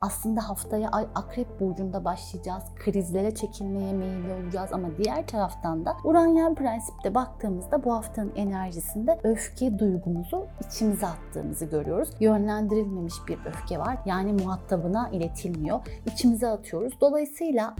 Aslında haftaya ay akrep burcunda başlayacağız. Krizlere çekilmeye meyilli olacağız ama diğer taraftan da Uranyen prensipte baktığımızda bu haftanın enerjisinde öfke duygumuzu içimize attığımızı görüyoruz. Yönlendirilmemiş bir öfke var. Yani muhatabına iletilmiyor. İçimize atıyoruz. Dolayısıyla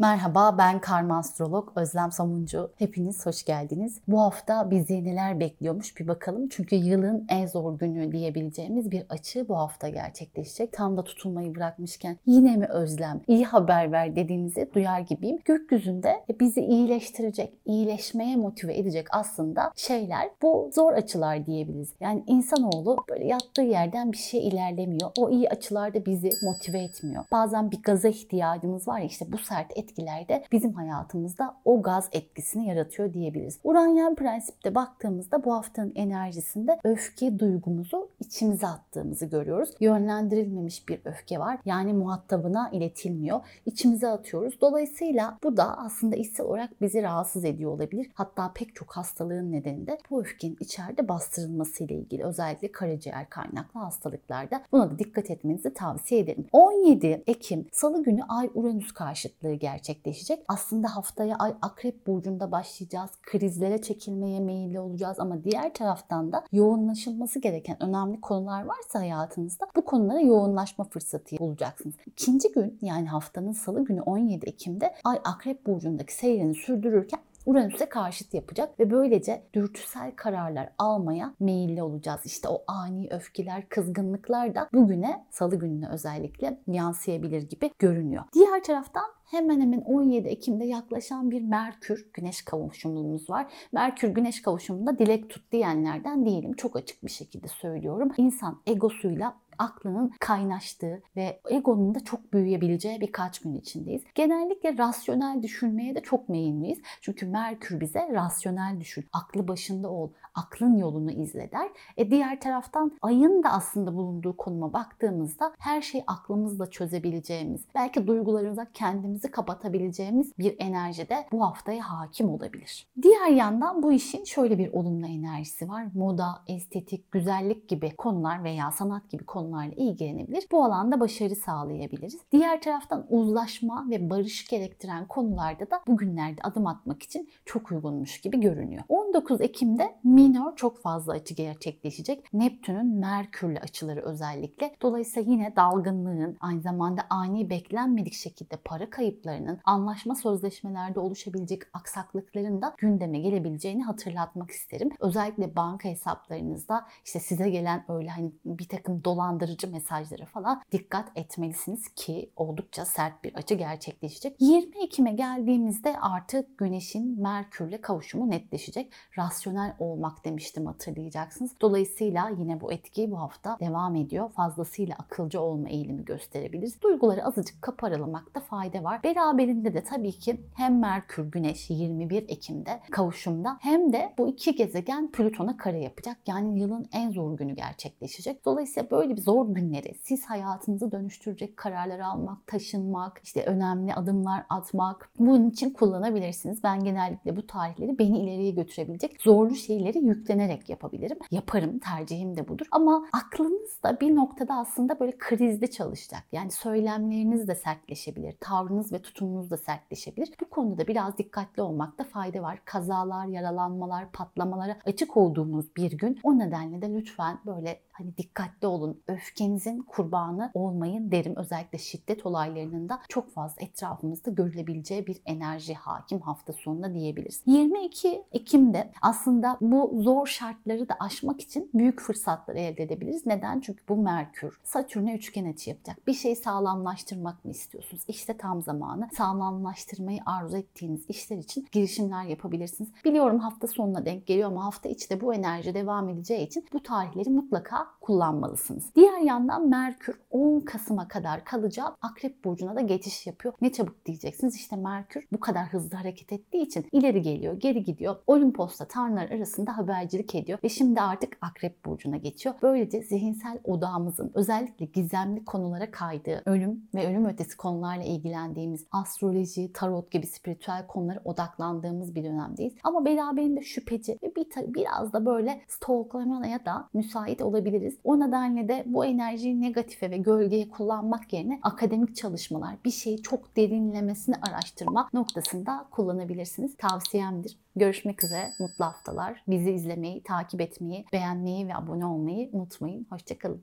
Merhaba ben karma astrolog Özlem Samuncu. Hepiniz hoş geldiniz. Bu hafta bizi neler bekliyormuş bir bakalım. Çünkü yılın en zor günü diyebileceğimiz bir açı bu hafta gerçekleşecek. Tam da tutulmayı bırakmışken yine mi Özlem iyi haber ver dediğinizi duyar gibiyim. Gökyüzünde bizi iyileştirecek, iyileşmeye motive edecek aslında şeyler bu zor açılar diyebiliriz. Yani insanoğlu böyle yattığı yerden bir şey ilerlemiyor. O iyi açılar da bizi motive etmiyor. Bazen bir gaza ihtiyacımız var ya işte bu sert etkilerde bizim hayatımızda o gaz etkisini yaratıyor diyebiliriz. Uranyen prensipte baktığımızda bu haftanın enerjisinde öfke duygumuzu içimize attığımızı görüyoruz. Yönlendirilmemiş bir öfke var. Yani muhatabına iletilmiyor. İçimize atıyoruz. Dolayısıyla bu da aslında içsel olarak bizi rahatsız ediyor olabilir. Hatta pek çok hastalığın nedeni de bu öfkenin içeride bastırılması ile ilgili. Özellikle karaciğer kaynaklı hastalıklarda buna da dikkat etmenizi tavsiye ederim. 17 Ekim Salı günü Ay Uranüs karşıtlığı gerçekleşecek. Aslında haftaya Ay Akrep Burcu'nda başlayacağız. Krizlere çekilmeye meyilli olacağız ama diğer taraftan da yoğunlaşılması gereken önemli konular varsa hayatınızda bu konulara yoğunlaşma fırsatı bulacaksınız. İkinci gün yani haftanın salı günü 17 Ekim'de Ay Akrep Burcu'ndaki seyrini sürdürürken Uranüs'e karşıt yapacak ve böylece dürtüsel kararlar almaya meyilli olacağız. İşte o ani öfkeler, kızgınlıklar da bugüne, salı gününe özellikle yansıyabilir gibi görünüyor. Diğer taraftan hemen hemen 17 Ekim'de yaklaşan bir Merkür Güneş kavuşumumuz var. Merkür Güneş kavuşumunda dilek tut diyenlerden değilim. Çok açık bir şekilde söylüyorum. İnsan egosuyla aklının kaynaştığı ve egonun da çok büyüyebileceği birkaç gün içindeyiz. Genellikle rasyonel düşünmeye de çok meyilliyiz. Çünkü Merkür bize rasyonel düşün, aklı başında ol, aklın yolunu izle der. E diğer taraftan ayın da aslında bulunduğu konuma baktığımızda her şeyi aklımızla çözebileceğimiz, belki duygularımıza kendimizi kapatabileceğimiz bir enerji de bu haftaya hakim olabilir. Diğer yandan bu işin şöyle bir olumlu enerjisi var. Moda, estetik, güzellik gibi konular veya sanat gibi konularla ilgilenebilir. Bu alanda başarı sağlayabiliriz. Diğer taraftan uzlaşma ve barış gerektiren konularda da bugünlerde adım atmak için çok uygunmuş gibi görünüyor. 19 Ekim'de minor çok fazla açı gerçekleşecek. Neptün'ün Merkür'le açıları özellikle. Dolayısıyla yine dalgınlığın, aynı zamanda ani beklenmedik şekilde para kayıplarının, anlaşma sözleşmelerde oluşabilecek aksaklıkların da gündeme gelebileceğini hatırlatmak isterim. Özellikle banka hesaplarınızda işte size gelen öyle hani bir takım dolandırıcı mesajlara falan dikkat etmelisiniz ki oldukça sert bir açı gerçekleşecek. 20 Ekim'e geldiğimizde artık Güneş'in Merkür'le kavuşumu netleşecek. Rasyonel olmak demiştim hatırlayacaksınız. Dolayısıyla yine bu etki bu hafta devam ediyor. Fazlasıyla akılcı olma eğilimi gösterebiliriz. Duyguları azıcık kaparalamakta fayda var. Beraberinde de tabii ki hem Merkür Güneş 21 Ekim'de kavuşumda hem de bu iki gezegen Plüton'a kare yapacak. Yani yılın en zor günü gerçekleşecek. Dolayısıyla böyle bir zor günleri siz hayatınızı dönüştürecek kararlar almak, taşınmak, işte önemli adımlar atmak bunun için kullanabilirsiniz. Ben genellikle bu tarihleri beni ileriye götürebilecek zorlu şeyleri yüklenerek yapabilirim. Yaparım, tercihim de budur. Ama aklınız da bir noktada aslında böyle krizde çalışacak. Yani söylemleriniz de sertleşebilir, tavrınız ve tutumunuz da sertleşebilir. Bu konuda biraz dikkatli olmakta fayda var. Kazalar, yaralanmalar, patlamalara açık olduğumuz bir gün. O nedenle de lütfen böyle hani dikkatli olun. Öfkenizin kurbanı olmayın derim. Özellikle şiddet olaylarının da çok fazla etrafımızda görülebileceği bir enerji hakim hafta sonunda diyebiliriz. 22 Ekim'de aslında bu zor şartları da aşmak için büyük fırsatlar elde edebiliriz. Neden? Çünkü bu Merkür Satürn'e üçgen açı yapacak. Bir şeyi sağlamlaştırmak mı istiyorsunuz? İşte tam zamanı. Sağlamlaştırmayı arzu ettiğiniz işler için girişimler yapabilirsiniz. Biliyorum hafta sonuna denk geliyor ama hafta içi de bu enerji devam edeceği için bu tarihleri mutlaka kullanmalısınız. Diğer yandan Merkür 10 Kasım'a kadar kalacağı Akrep Burcu'na da geçiş yapıyor. Ne çabuk diyeceksiniz işte Merkür bu kadar hızlı hareket ettiği için ileri geliyor, geri gidiyor. Olimpos'ta tanrılar arasında habercilik ediyor ve şimdi artık Akrep Burcu'na geçiyor. Böylece zihinsel odağımızın özellikle gizemli konulara kaydığı, ölüm ve ölüm ötesi konularla ilgilendiği ilgilendiğimiz, astroloji, tarot gibi spiritüel konulara odaklandığımız bir dönemdeyiz. Ama beraberinde şüpheci ve bir biraz da böyle stalklamaya da müsait olabiliriz. O nedenle de bu enerjiyi negatife ve gölgeye kullanmak yerine akademik çalışmalar, bir şeyi çok derinlemesine araştırma noktasında kullanabilirsiniz. Tavsiyemdir. Görüşmek üzere. Mutlu haftalar. Bizi izlemeyi, takip etmeyi, beğenmeyi ve abone olmayı unutmayın. Hoşçakalın.